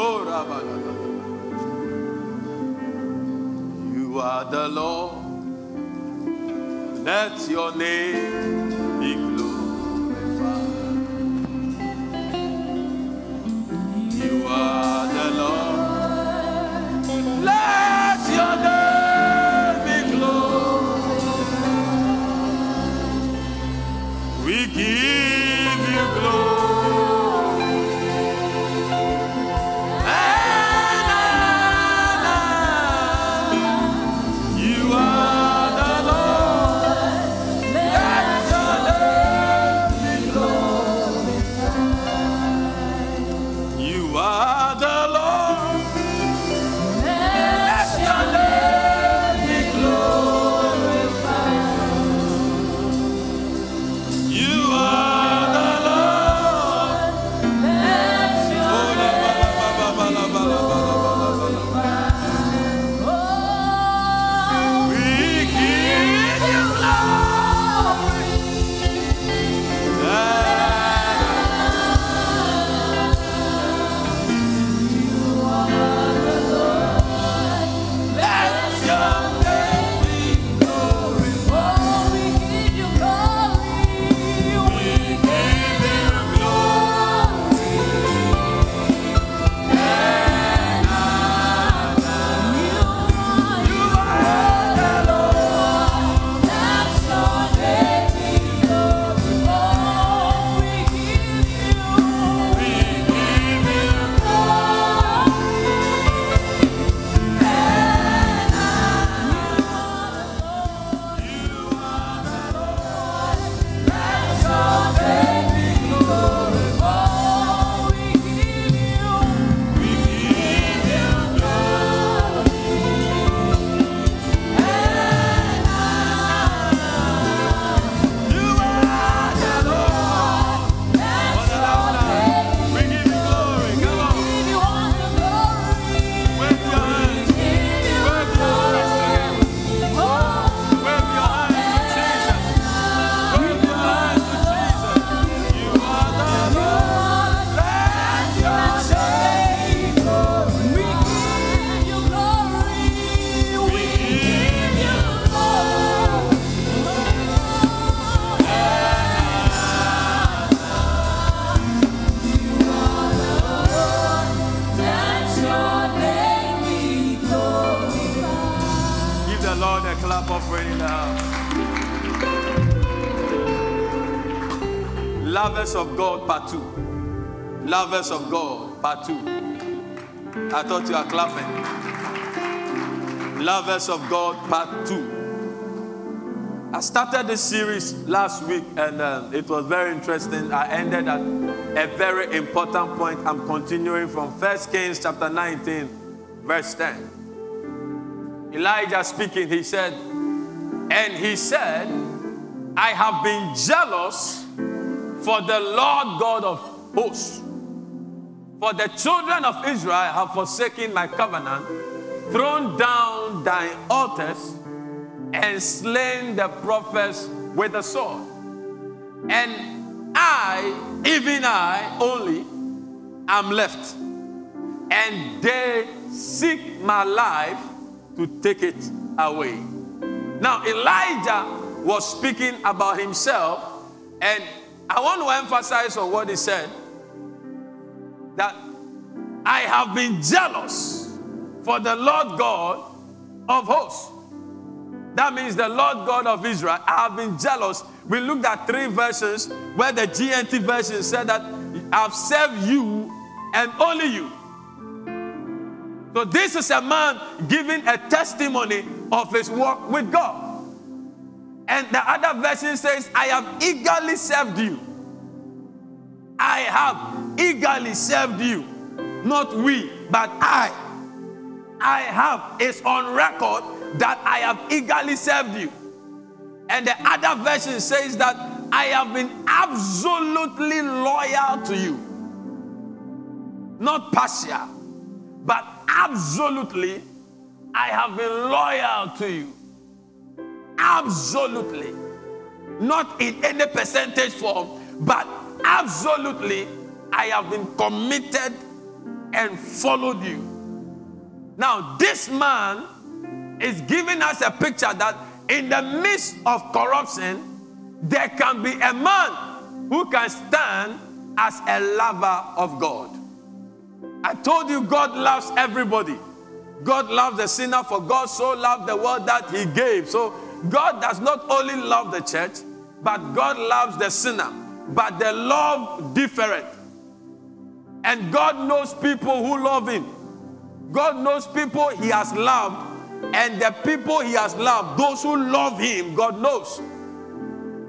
Oh, you are the Lord. Let your name be glorified. You are Lovers of God, part two. I thought you were clapping. Lovers of God, part two. I started this series last week and uh, it was very interesting. I ended at a very important point. I'm continuing from 1 Kings chapter 19, verse 10. Elijah speaking, he said, And he said, I have been jealous for the Lord God of hosts. For the children of Israel have forsaken my covenant, thrown down thine altars, and slain the prophets with the sword. And I, even I only, am left. And they seek my life to take it away. Now, Elijah was speaking about himself, and I want to emphasize on what he said that I have been jealous for the Lord God of hosts. That means the Lord God of Israel. I have been jealous. We looked at three verses where the GNT version said that I've served you and only you. So this is a man giving a testimony of his work with God. And the other version says, I have eagerly served you. I have eagerly served you. Not we, but I. I have it's on record that I have eagerly served you. And the other version says that I have been absolutely loyal to you. Not partial, but absolutely I have been loyal to you. Absolutely. Not in any percentage form, but absolutely, I have been committed and followed you. Now, this man is giving us a picture that in the midst of corruption, there can be a man who can stand as a lover of God. I told you, God loves everybody. God loves the sinner, for God so loved the world that he gave. So, God does not only love the church, but God loves the sinner. But the love different. And God knows people who love him. God knows people he has loved, and the people he has loved, those who love him, God knows.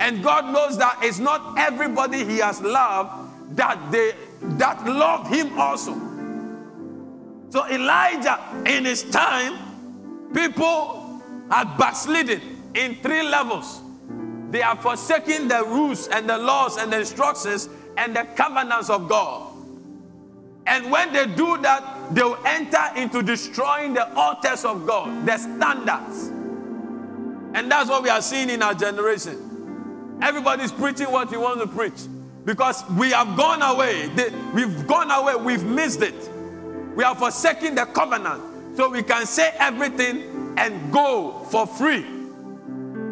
And God knows that it's not everybody he has loved that they that love him also. So Elijah, in his time, people had backslidden in three levels. They are forsaking the rules and the laws and the instructions and the covenants of God. And when they do that, they will enter into destroying the altars of God, the standards. And that's what we are seeing in our generation. Everybody's preaching what he wants to preach because we have gone away. We've gone away, we've missed it. We are forsaking the covenant so we can say everything and go for free.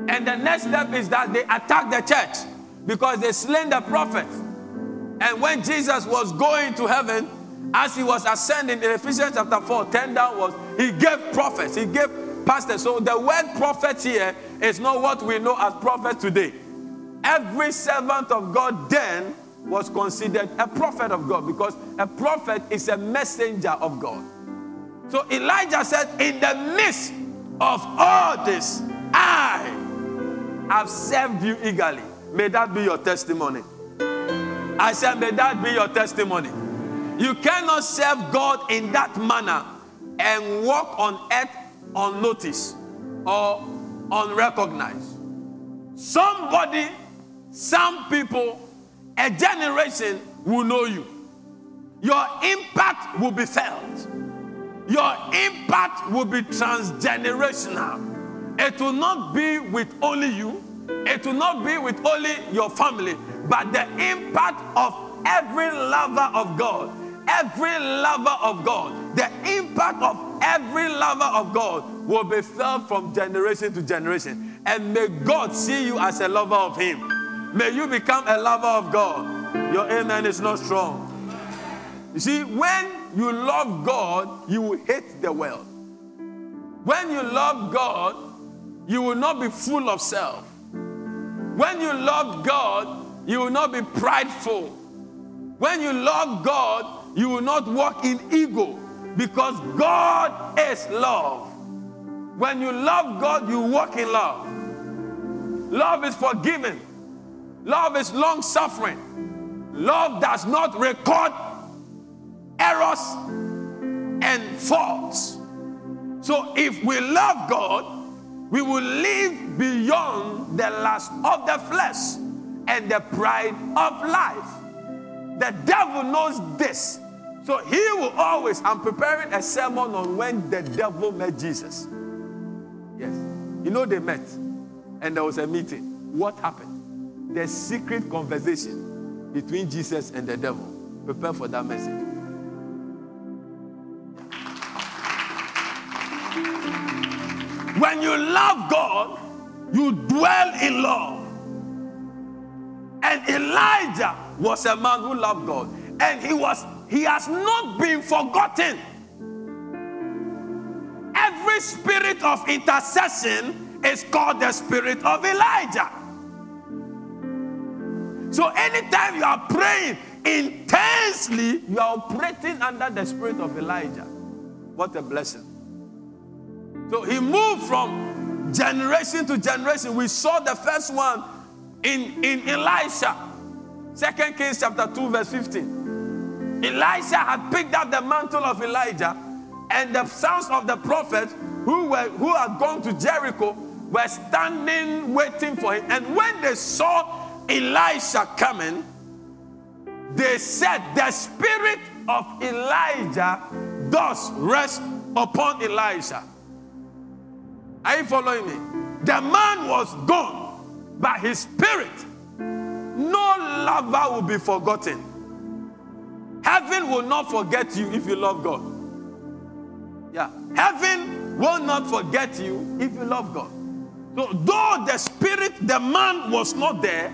And the next step is that they attack the church because they slain the prophet. And when Jesus was going to heaven, as he was ascending in Ephesians chapter 4, 10 downwards, he gave prophets, he gave pastors. So the word prophet here is not what we know as prophet today. Every servant of God then was considered a prophet of God because a prophet is a messenger of God. So Elijah said, In the midst of all this, I have served you eagerly. May that be your testimony. I said, May that be your testimony. You cannot serve God in that manner and walk on earth unnoticed or unrecognized. Somebody, some people, a generation will know you. Your impact will be felt. Your impact will be transgenerational. It will not be with only you, it will not be with only your family, but the impact of every lover of God, every lover of God, the impact of every lover of God will be felt from generation to generation. And may God see you as a lover of Him. May you become a lover of God. Your amen is not strong. You see, when you love God, you will hate the world. When you love God, you will not be full of self. When you love God, you will not be prideful. When you love God, you will not walk in ego because God is love. When you love God, you walk in love. Love is forgiving. Love is long suffering. Love does not record errors and faults. So if we love God, we will live beyond the lust of the flesh and the pride of life. The devil knows this. So he will always, I'm preparing a sermon on when the devil met Jesus. Yes. You know, they met and there was a meeting. What happened? the secret conversation between Jesus and the devil. Prepare for that message. When you love God, you dwell in love. And Elijah was a man who loved God. And he was he has not been forgotten. Every spirit of intercession is called the spirit of Elijah. So anytime you are praying intensely, you are operating under the spirit of Elijah. What a blessing. So he moved from generation to generation. We saw the first one in, in Elisha. Second Kings chapter 2, verse 15. Elisha had picked up the mantle of Elijah, and the sons of the prophet who were who had gone to Jericho were standing waiting for him. And when they saw Elisha coming, they said, The spirit of Elijah does rest upon Elisha. Are you following me? The man was gone, but his spirit, no lover will be forgotten. Heaven will not forget you if you love God. Yeah. Heaven will not forget you if you love God. So, though the spirit, the man was not there,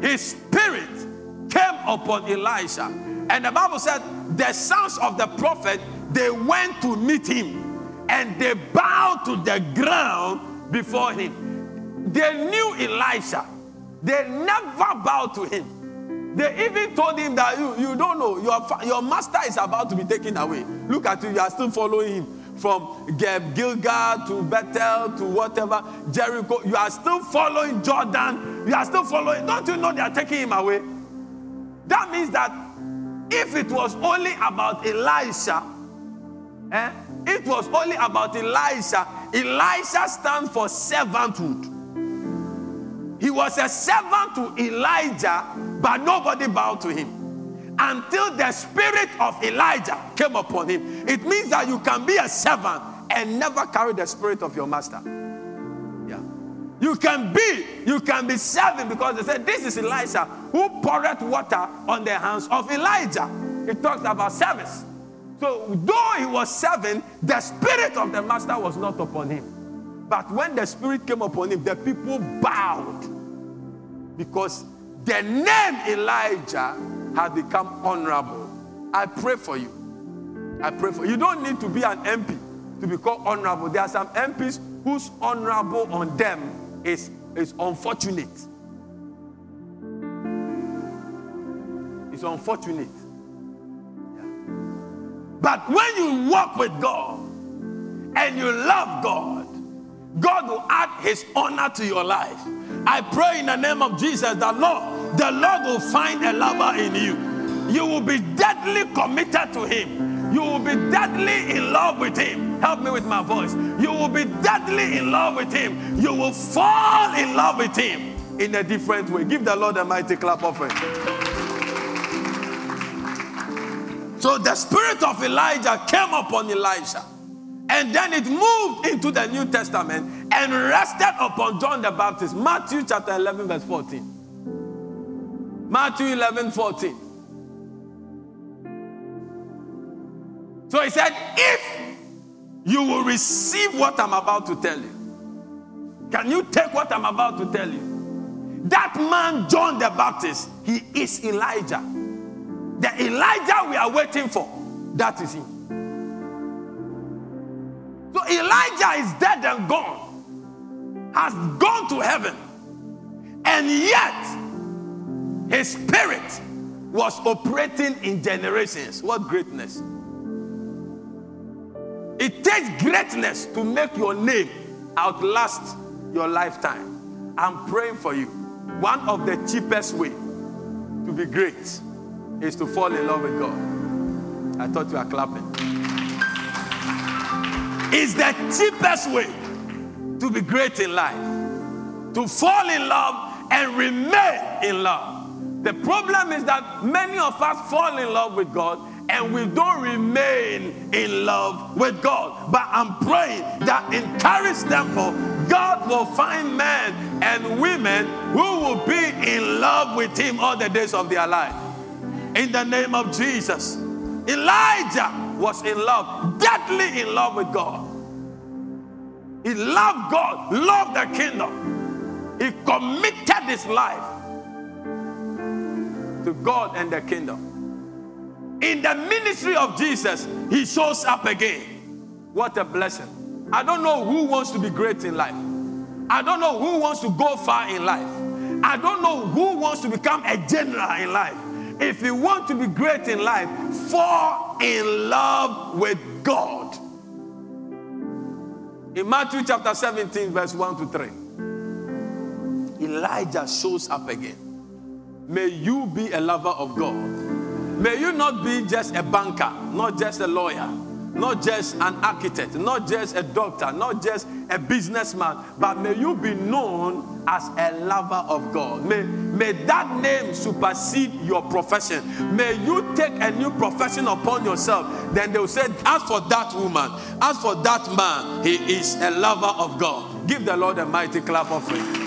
his spirit came upon Elisha. And the Bible said, the sons of the prophet, they went to meet him and they bowed to the ground before him. They knew Elisha, they never bowed to him. They even told him that you, you don't know, your, your master is about to be taken away. Look at you, you are still following him from Gilgal to Bethel to whatever, Jericho. You are still following Jordan. You are still following. Don't you know they are taking him away? That means that if it was only about Elisha, eh, it was only about Elisha. Elisha stands for servanthood. He was a servant to Elijah, but nobody bowed to him until the spirit of Elijah came upon him. It means that you can be a servant and never carry the spirit of your master. Yeah. You can be, you can be serving because they said, This is Elisha who poured water on the hands of Elijah. It talks about service. So, though he was serving, the spirit of the master was not upon him. But when the spirit came upon him, the people bowed because the name Elijah had become honorable. I pray for you. I pray for you. You don't need to be an MP to be called honorable. There are some MPs whose honorable on them is, is unfortunate. It's unfortunate. But when you walk with God and you love God, God will add his honor to your life. I pray in the name of Jesus that Lord, the Lord will find a lover in you. You will be deadly committed to him. You will be deadly in love with him. Help me with my voice. You will be deadly in love with him. You will fall in love with him in a different way. Give the Lord a mighty clap of it. So the spirit of Elijah came upon Elijah. And then it moved into the New Testament and rested upon John the Baptist. Matthew chapter 11, verse 14. Matthew 11, 14. So he said, If you will receive what I'm about to tell you, can you take what I'm about to tell you? That man, John the Baptist, he is Elijah. The Elijah we are waiting for, that is him. So Elijah is dead and gone, has gone to heaven, and yet his spirit was operating in generations. What greatness! It takes greatness to make your name outlast your lifetime. I'm praying for you. One of the cheapest way to be great is to fall in love with God. I thought you were clapping is the cheapest way to be great in life. To fall in love and remain in love. The problem is that many of us fall in love with God and we don't remain in love with God. But I'm praying that in Charis Temple, God will find men and women who will be in love with Him all the days of their life. In the name of Jesus. Elijah was in love, deadly in love with God. He loved God, loved the kingdom. He committed his life to God and the kingdom. In the ministry of Jesus, he shows up again. What a blessing. I don't know who wants to be great in life. I don't know who wants to go far in life. I don't know who wants to become a general in life. If you want to be great in life, fall in love with God. In Matthew chapter 17, verse 1 to 3, Elijah shows up again. May you be a lover of God. May you not be just a banker, not just a lawyer, not just an architect, not just a doctor, not just a businessman, but may you be known as a lover of God. May, may that name supersede your profession. May you take a new profession upon yourself. Then they will say, As for that woman, as for that man, he is a lover of God. Give the Lord a mighty clap of faith.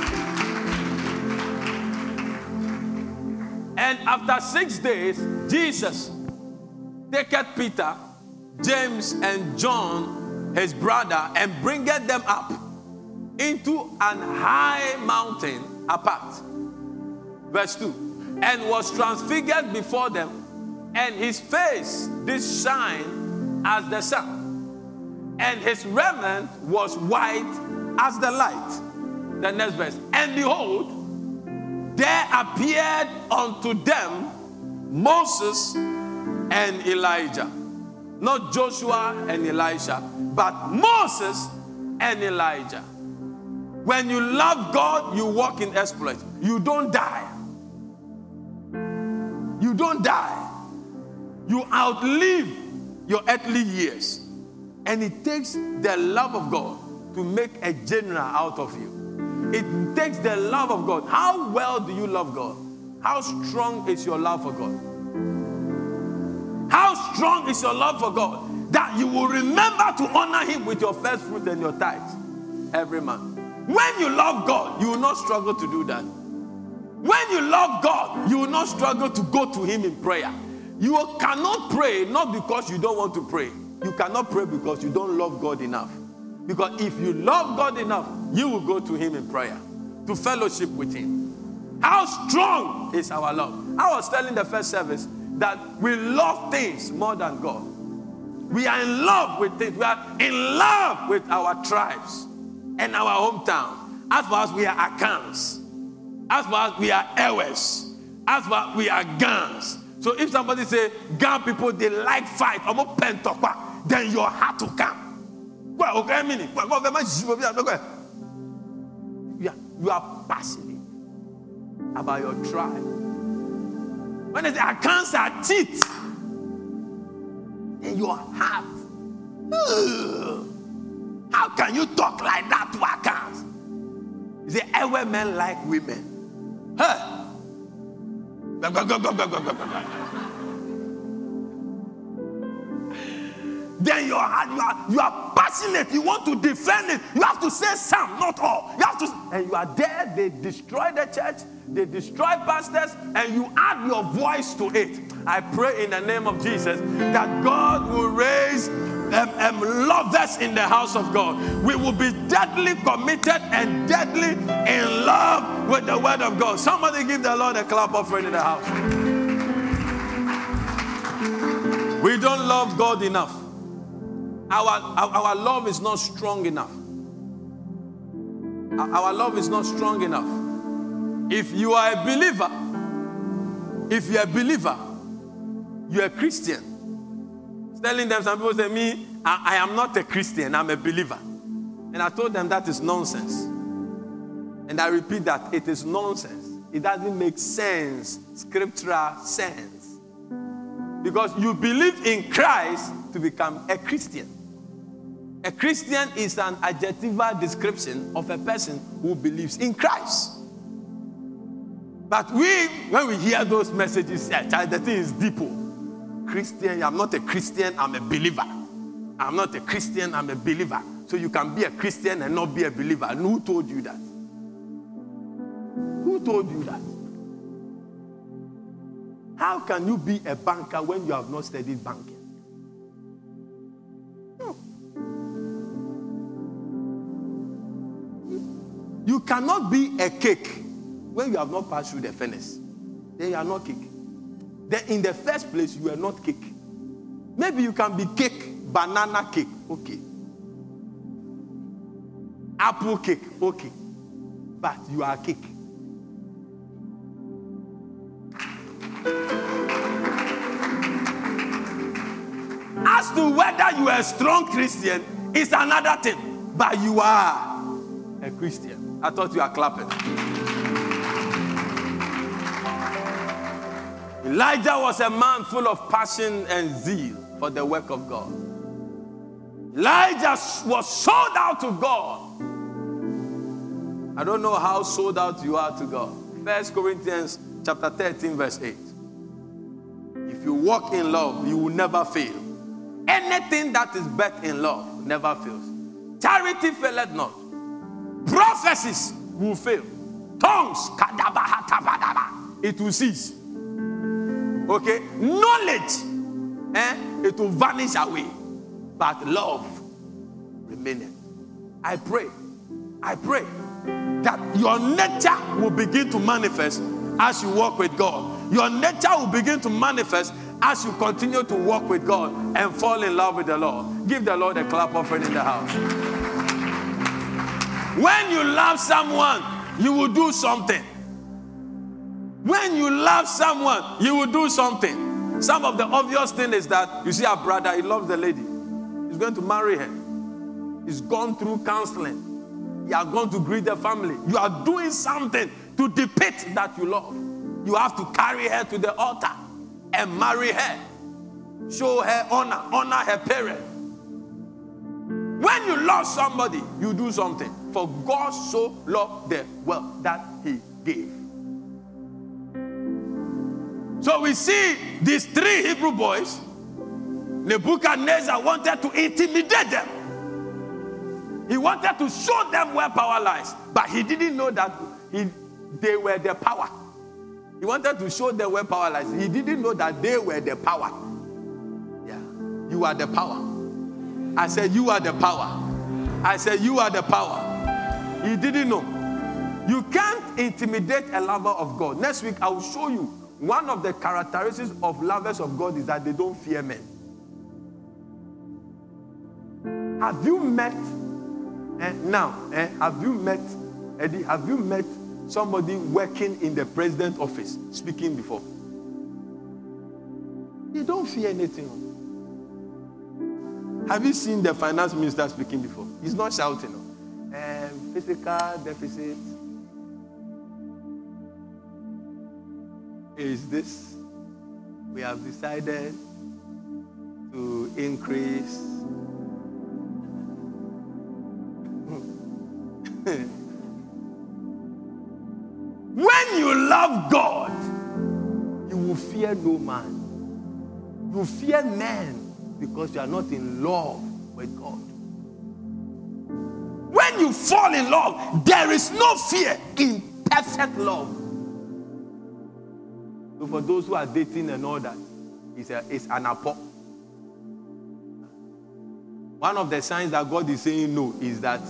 And after six days, Jesus taketh Peter, James, and John, his brother, and bringeth them up into an high mountain apart. Verse 2 And was transfigured before them, and his face did shine as the sun, and his raiment was white as the light. The next verse. And behold, there appeared unto them Moses and Elijah. Not Joshua and Elisha, but Moses and Elijah. When you love God, you walk in exploit. You don't die. You don't die. You outlive your earthly years. And it takes the love of God to make a general out of you. It takes the love of God. How well do you love God? How strong is your love for God? How strong is your love for God that you will remember to honor Him with your first fruit and your tithes every month? When you love God, you will not struggle to do that. When you love God, you will not struggle to go to Him in prayer. You cannot pray not because you don't want to pray. You cannot pray because you don't love God enough. Because if you love God enough, you will go to Him in prayer to fellowship with Him. How strong is our love? I was telling the first service that we love things more than God. We are in love with things. We are in love with our tribes and our hometown. As far as we are Akans, as far as we are Ewes, as far as we are Gans. So if somebody say Gan people they like fight, I'm a then your heart to come. Well, okay, meaning, you are passionate about your tribe. When say Akans are teeth, in your heart. How can you talk like that to Akans? You say, every men like women. Huh? Then you are, you are you are passionate. You want to defend it. You have to say some, not all. You have to, and you are there. They destroy the church. They destroy pastors, and you add your voice to it. I pray in the name of Jesus that God will raise um, um, lovers in the house of God. We will be deadly committed and deadly in love with the word of God. Somebody give the Lord a clap offering in the house. We don't love God enough. Our, our, love is not strong enough. Our love is not strong enough. If you are a believer, if you're a believer, you're a Christian. Telling them, some people say, Me, I, I am not a Christian, I'm a believer. And I told them that is nonsense. And I repeat that it is nonsense. It doesn't make sense, scriptural sense. Because you believe in Christ to become a Christian. A Christian is an adjectival description of a person who believes in Christ. But we, when we hear those messages, yeah, the thing is deep. Christian, I'm not a Christian, I'm a believer. I'm not a Christian, I'm a believer. So you can be a Christian and not be a believer. And who told you that? Who told you that? How can you be a banker when you have not studied banking? You cannot be a cake when you have not passed through the furnace. Then you are not cake. Then in the first place, you are not cake. Maybe you can be cake, banana cake, okay. Apple cake, okay. But you are cake. As to whether you are a strong Christian is another thing, but you are a Christian. I thought you were clapping. Elijah was a man full of passion and zeal for the work of God. Elijah was sold out to God. I don't know how sold out you are to God. First Corinthians chapter 13, verse 8. If you walk in love, you will never fail. Anything that is bet in love never fails. Charity faileth not. Prophecies will fail. Tongues, it will cease. Okay? Knowledge, eh, it will vanish away. But love remaineth. I pray, I pray that your nature will begin to manifest as you walk with God. Your nature will begin to manifest as you continue to walk with God and fall in love with the Lord. Give the Lord a clap offering in the house. When you love someone, you will do something. When you love someone, you will do something. Some of the obvious thing is that you see our brother, he loves the lady. He's going to marry her. He's gone through counseling. You are going to greet the family. You are doing something to depict that you love. You have to carry her to the altar and marry her. Show her honor, honor her parents. When you love somebody, you do something. For God so loved the world that he gave. So we see these three Hebrew boys. Nebuchadnezzar wanted to intimidate them. He wanted to show them where power lies, but he didn't know that he, they were the power. He wanted to show them where power lies. He didn't know that they were the power. Yeah, you are the power. I said, You are the power. I said, You are the power. He didn't know. You can't intimidate a lover of God. Next week, I will show you one of the characteristics of lovers of God is that they don't fear men. Have you met, eh, now, eh, have you met, Eddie, have you met somebody working in the president's office speaking before? They don't fear anything. Have you seen the finance minister speaking before? He's not shouting. Um, fiscal deficit is this. We have decided to increase. when you love God, you will fear no man. You fear men because you are not in love with God. Fall in love, there is no fear in perfect love. So for those who are dating and all that, it's, a, it's an apo. One of the signs that God is saying no is that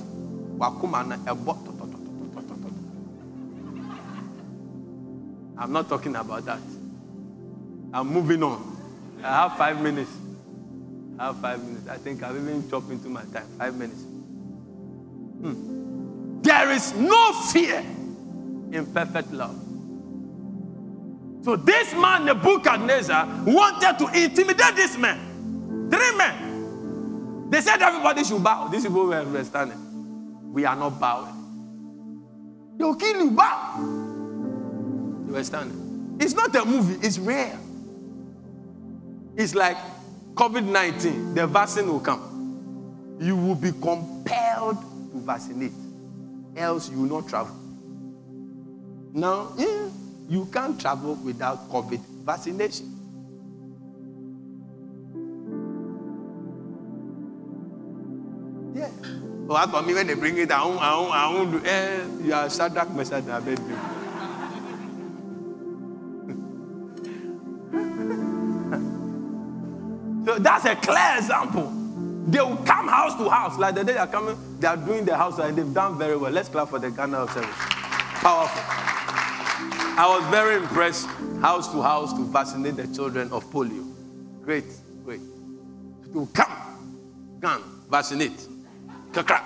I'm not talking about that. I'm moving on. I have five minutes. I have five minutes. I think I've even chopped into my time. Five minutes. Hmm. There is no fear in perfect love. So this man, Nebuchadnezzar, wanted to intimidate this man. Three men. They said everybody should bow. These people were standing. We are not bowing. They'll kill you. Bow. Were standing. It's not a movie. It's real. It's like COVID 19, the vaccine will come. You will be compelled vaccinate, else you will not travel. Now, yeah, you can't travel without COVID vaccination. Yeah. Well, as for me, when they bring it, I won't, I won't, I won't do. Eh, you are Shadrach, Meshach, and Abednego. So that's a clear example. They will come house to house. Like the day they are coming, they are doing the house and they've done very well. Let's clap for the Ghana of service. Powerful. I was very impressed, house to house, to vaccinate the children of polio. Great, great. To come, come, vaccinate. Kakra.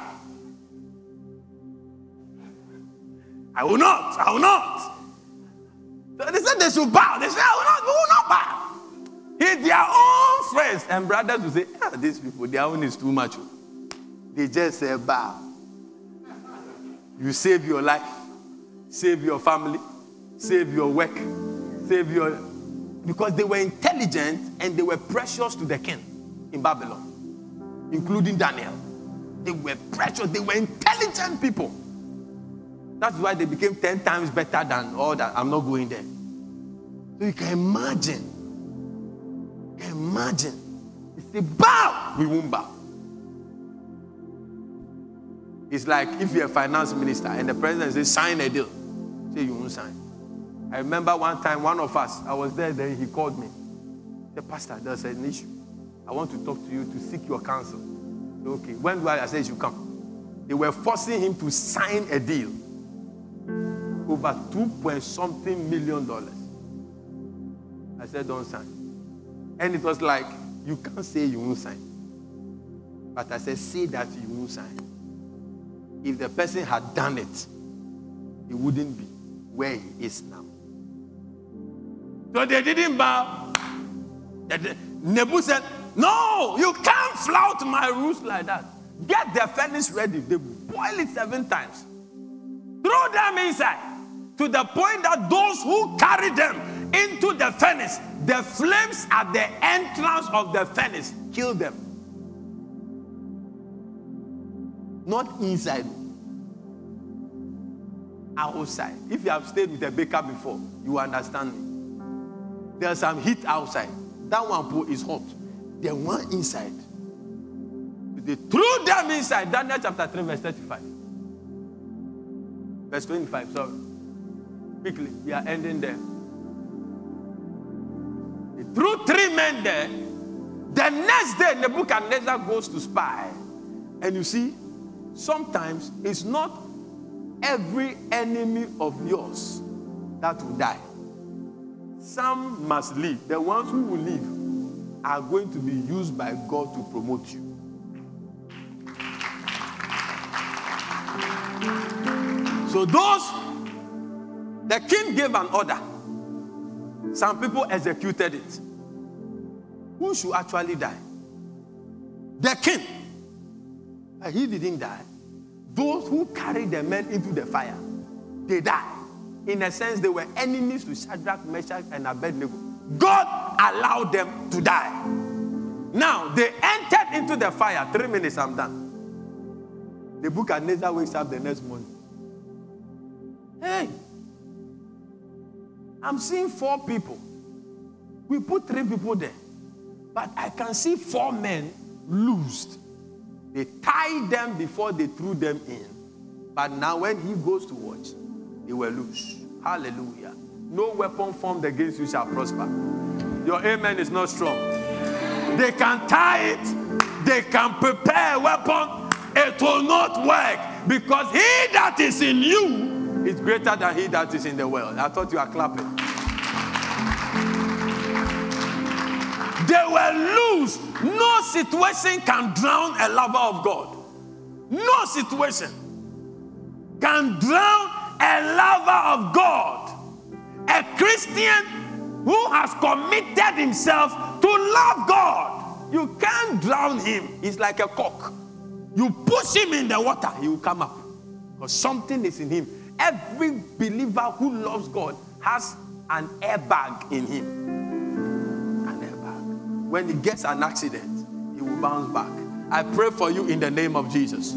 I will not, I will not. They said they should bow. They said, I will not, we will not bow. Hit their own friends and brothers will say, ah, these people, their own is too much. They just say, bow. You save your life, save your family, save your work, save your. Because they were intelligent and they were precious to the king in Babylon. including Daniel. They were precious, they were intelligent people. That's why they became 10 times better than all that. I'm not going there. So you can imagine. Imagine. They say, bow, we won't bow. It's like if you're a finance minister and the president says, sign a deal. Say, you won't sign. I remember one time, one of us, I was there, then he called me. The pastor, there's an issue. I want to talk to you to seek your counsel. Said, okay, when do I, I say you come? They were forcing him to sign a deal over two point something million dollars. I said, don't sign. And it was like, you can't say you won't sign. But I said, say that you won't sign. If the person had done it, he wouldn't be where he is now. So they didn't bow. Nebu said, No, you can't flout my rules like that. Get the furnace ready. They boil it seven times. Throw them inside to the point that those who carry them into the furnace, the flames at the entrance of the furnace kill them. Not inside, outside. If you have stayed with a baker before, you understand me. There's some heat outside. That one pool is hot. The one inside. They threw them inside. Daniel chapter 3, verse 35. Verse 25, sorry. Quickly, we are ending there. Threw three men there. The next day, Nebuchadnezzar goes to spy. And you see, sometimes it's not every enemy of yours that will die. Some must live. The ones who will live are going to be used by God to promote you. So, those, the king gave an order. Some people executed it. Who should actually die? The king. But he didn't die. Those who carried the men into the fire, they died. In a sense, they were enemies to Shadrach, Meshach, and Abednego. God allowed them to die. Now, they entered into the fire. Three minutes, I'm done. The book of Nebuchadnezzar wakes up the next morning. Hey, I'm seeing four people. We put three people there. But I can see four men loosed. They tied them before they threw them in. But now, when he goes to watch, they were loose. Hallelujah. No weapon formed against you shall prosper. Your amen is not strong. They can tie it, they can prepare a weapon. It will not work because he that is in you is greater than he that is in the world. I thought you were clapping. They were loose. No situation can drown a lover of God. No situation can drown a lover of God. A Christian who has committed himself to love God. You can't drown him. He's like a cock. You push him in the water, he will come up. Because something is in him. Every believer who loves God has an airbag in him when he gets an accident, he will bounce back. I pray for you in the name of Jesus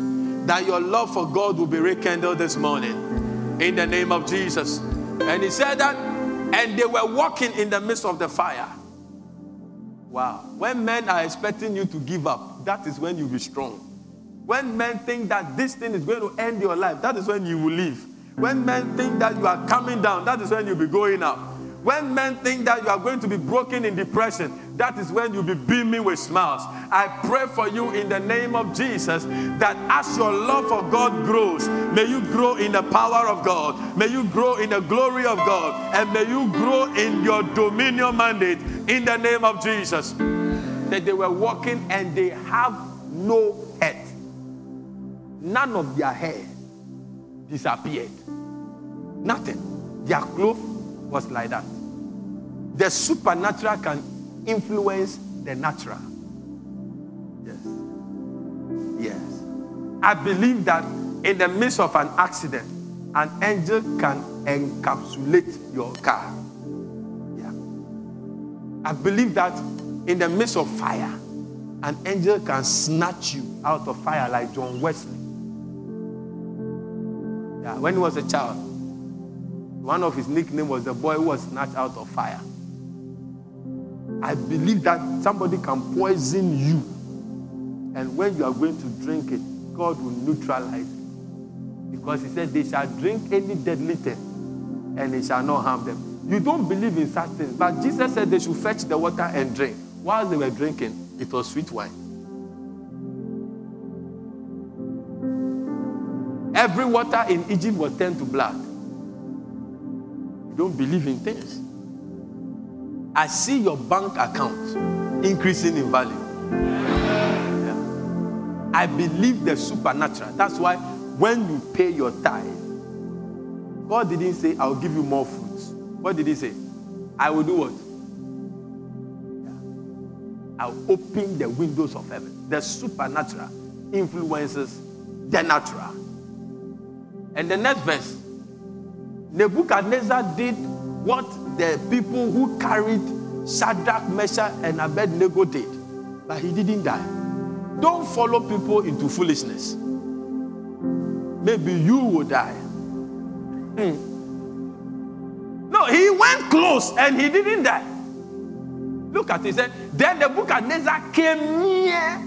that your love for God will be rekindled this morning in the name of Jesus. And he said that, and they were walking in the midst of the fire. Wow. When men are expecting you to give up, that is when you'll be strong. When men think that this thing is going to end your life, that is when you will leave. When men think that you are coming down, that is when you'll be going up. When men think that you are going to be broken in depression, that is when you'll be beaming with smiles. I pray for you in the name of Jesus that as your love for God grows, may you grow in the power of God, may you grow in the glory of God, and may you grow in your dominion mandate in the name of Jesus. That they were walking and they have no head, none of their hair disappeared, nothing. Their clothes was like that. The supernatural can influence the natural. Yes. Yes. I believe that in the midst of an accident, an angel can encapsulate your car. Yeah. I believe that in the midst of fire, an angel can snatch you out of fire like John Wesley. Yeah, when he was a child, one of his nicknames was the boy who was snatched out of fire. I believe that somebody can poison you, and when you are going to drink it, God will neutralize it. Because he said, They shall drink any deadly thing, and it shall not harm them. You don't believe in such things, but Jesus said they should fetch the water and drink. While they were drinking, it was sweet wine. Every water in Egypt was turned to blood. You don't believe in things. I see your bank account increasing in value. Yeah. I believe the supernatural. That's why when you pay your tithe, God didn't say, I'll give you more fruits. What did He say? I will do what? Yeah. I'll open the windows of heaven. The supernatural influences the natural. And the next verse Nebuchadnezzar did what the people who carried Shadrach, Meshach, and Abednego did, but he didn't die. Don't follow people into foolishness. Maybe you will die. Hmm. No, he went close and he didn't die. Look at it. Then the Nebuchadnezzar came near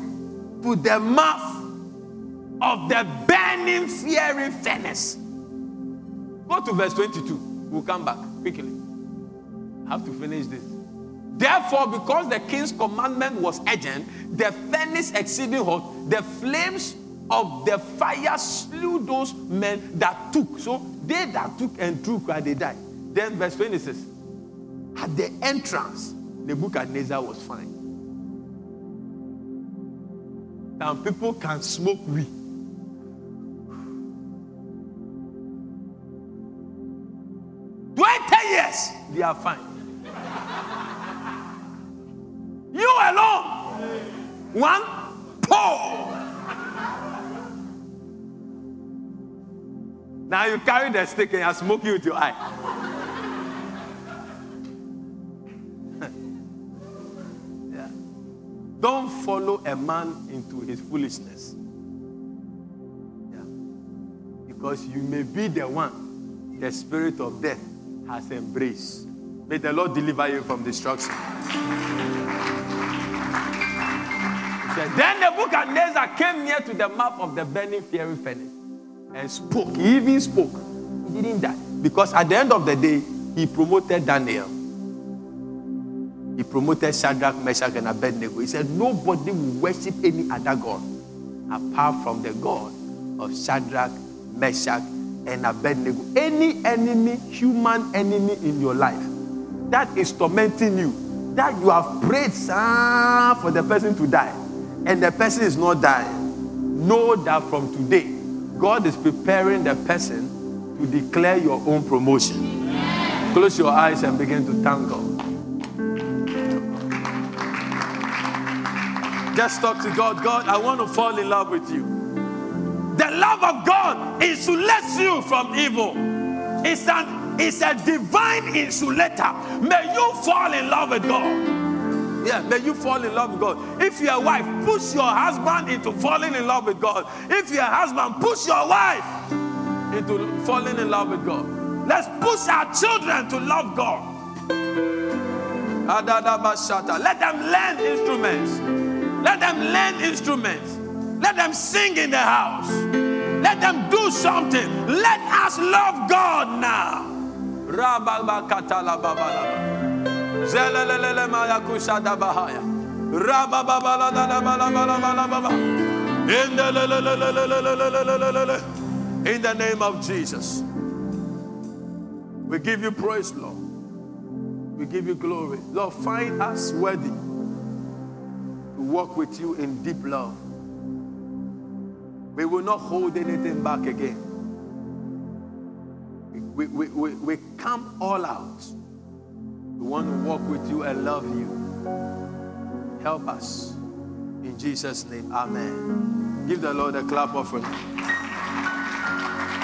to the mouth of the burning fiery furnace. Go to verse 22. We'll come back quickly. Have to finish this. Therefore, because the king's commandment was urgent, the furnace exceeding hot, the flames of the fire slew those men that took. So they that took and took, they died. Then verse 26. At the entrance, Nebuchadnezzar was fine. Now people can smoke weed. 20 years, they are fine. One pour. Now you carry the stick and you're smoking with your eye. Don't follow a man into his foolishness. Yeah. Because you may be the one the spirit of death has embraced. May the Lord deliver you from destruction. Said, then Nebuchadnezzar came near to the mouth of the burning fiery furnace and spoke. He even spoke. He didn't die. Because at the end of the day, he promoted Daniel. He promoted Shadrach, Meshach, and Abednego. He said, Nobody will worship any other God apart from the God of Shadrach, Meshach, and Abednego. Any enemy, human enemy in your life that is tormenting you, that you have prayed ah, for the person to die, and the person is not dying, know that from today, God is preparing the person to declare your own promotion. Close your eyes and begin to thank God. Just talk to God. God, I want to fall in love with you. The love of God insulates you from evil. It's an it's a divine insulator. May you fall in love with God. Yeah, may you fall in love with God. If you're a wife, push your husband into falling in love with God. If you're a husband, push your wife into falling in love with God. Let's push our children to love God. Let them learn instruments. Let them learn instruments. Let them sing in the house. Let them do something. Let us love God now. In the name of Jesus, we give you praise, Lord. We give you glory. Lord, find us worthy to walk with you in deep love. We will not hold anything back again. We, we, we, we come all out. We want to walk with you and love you. Help us. In Jesus' name, amen. Give the Lord a clap offering.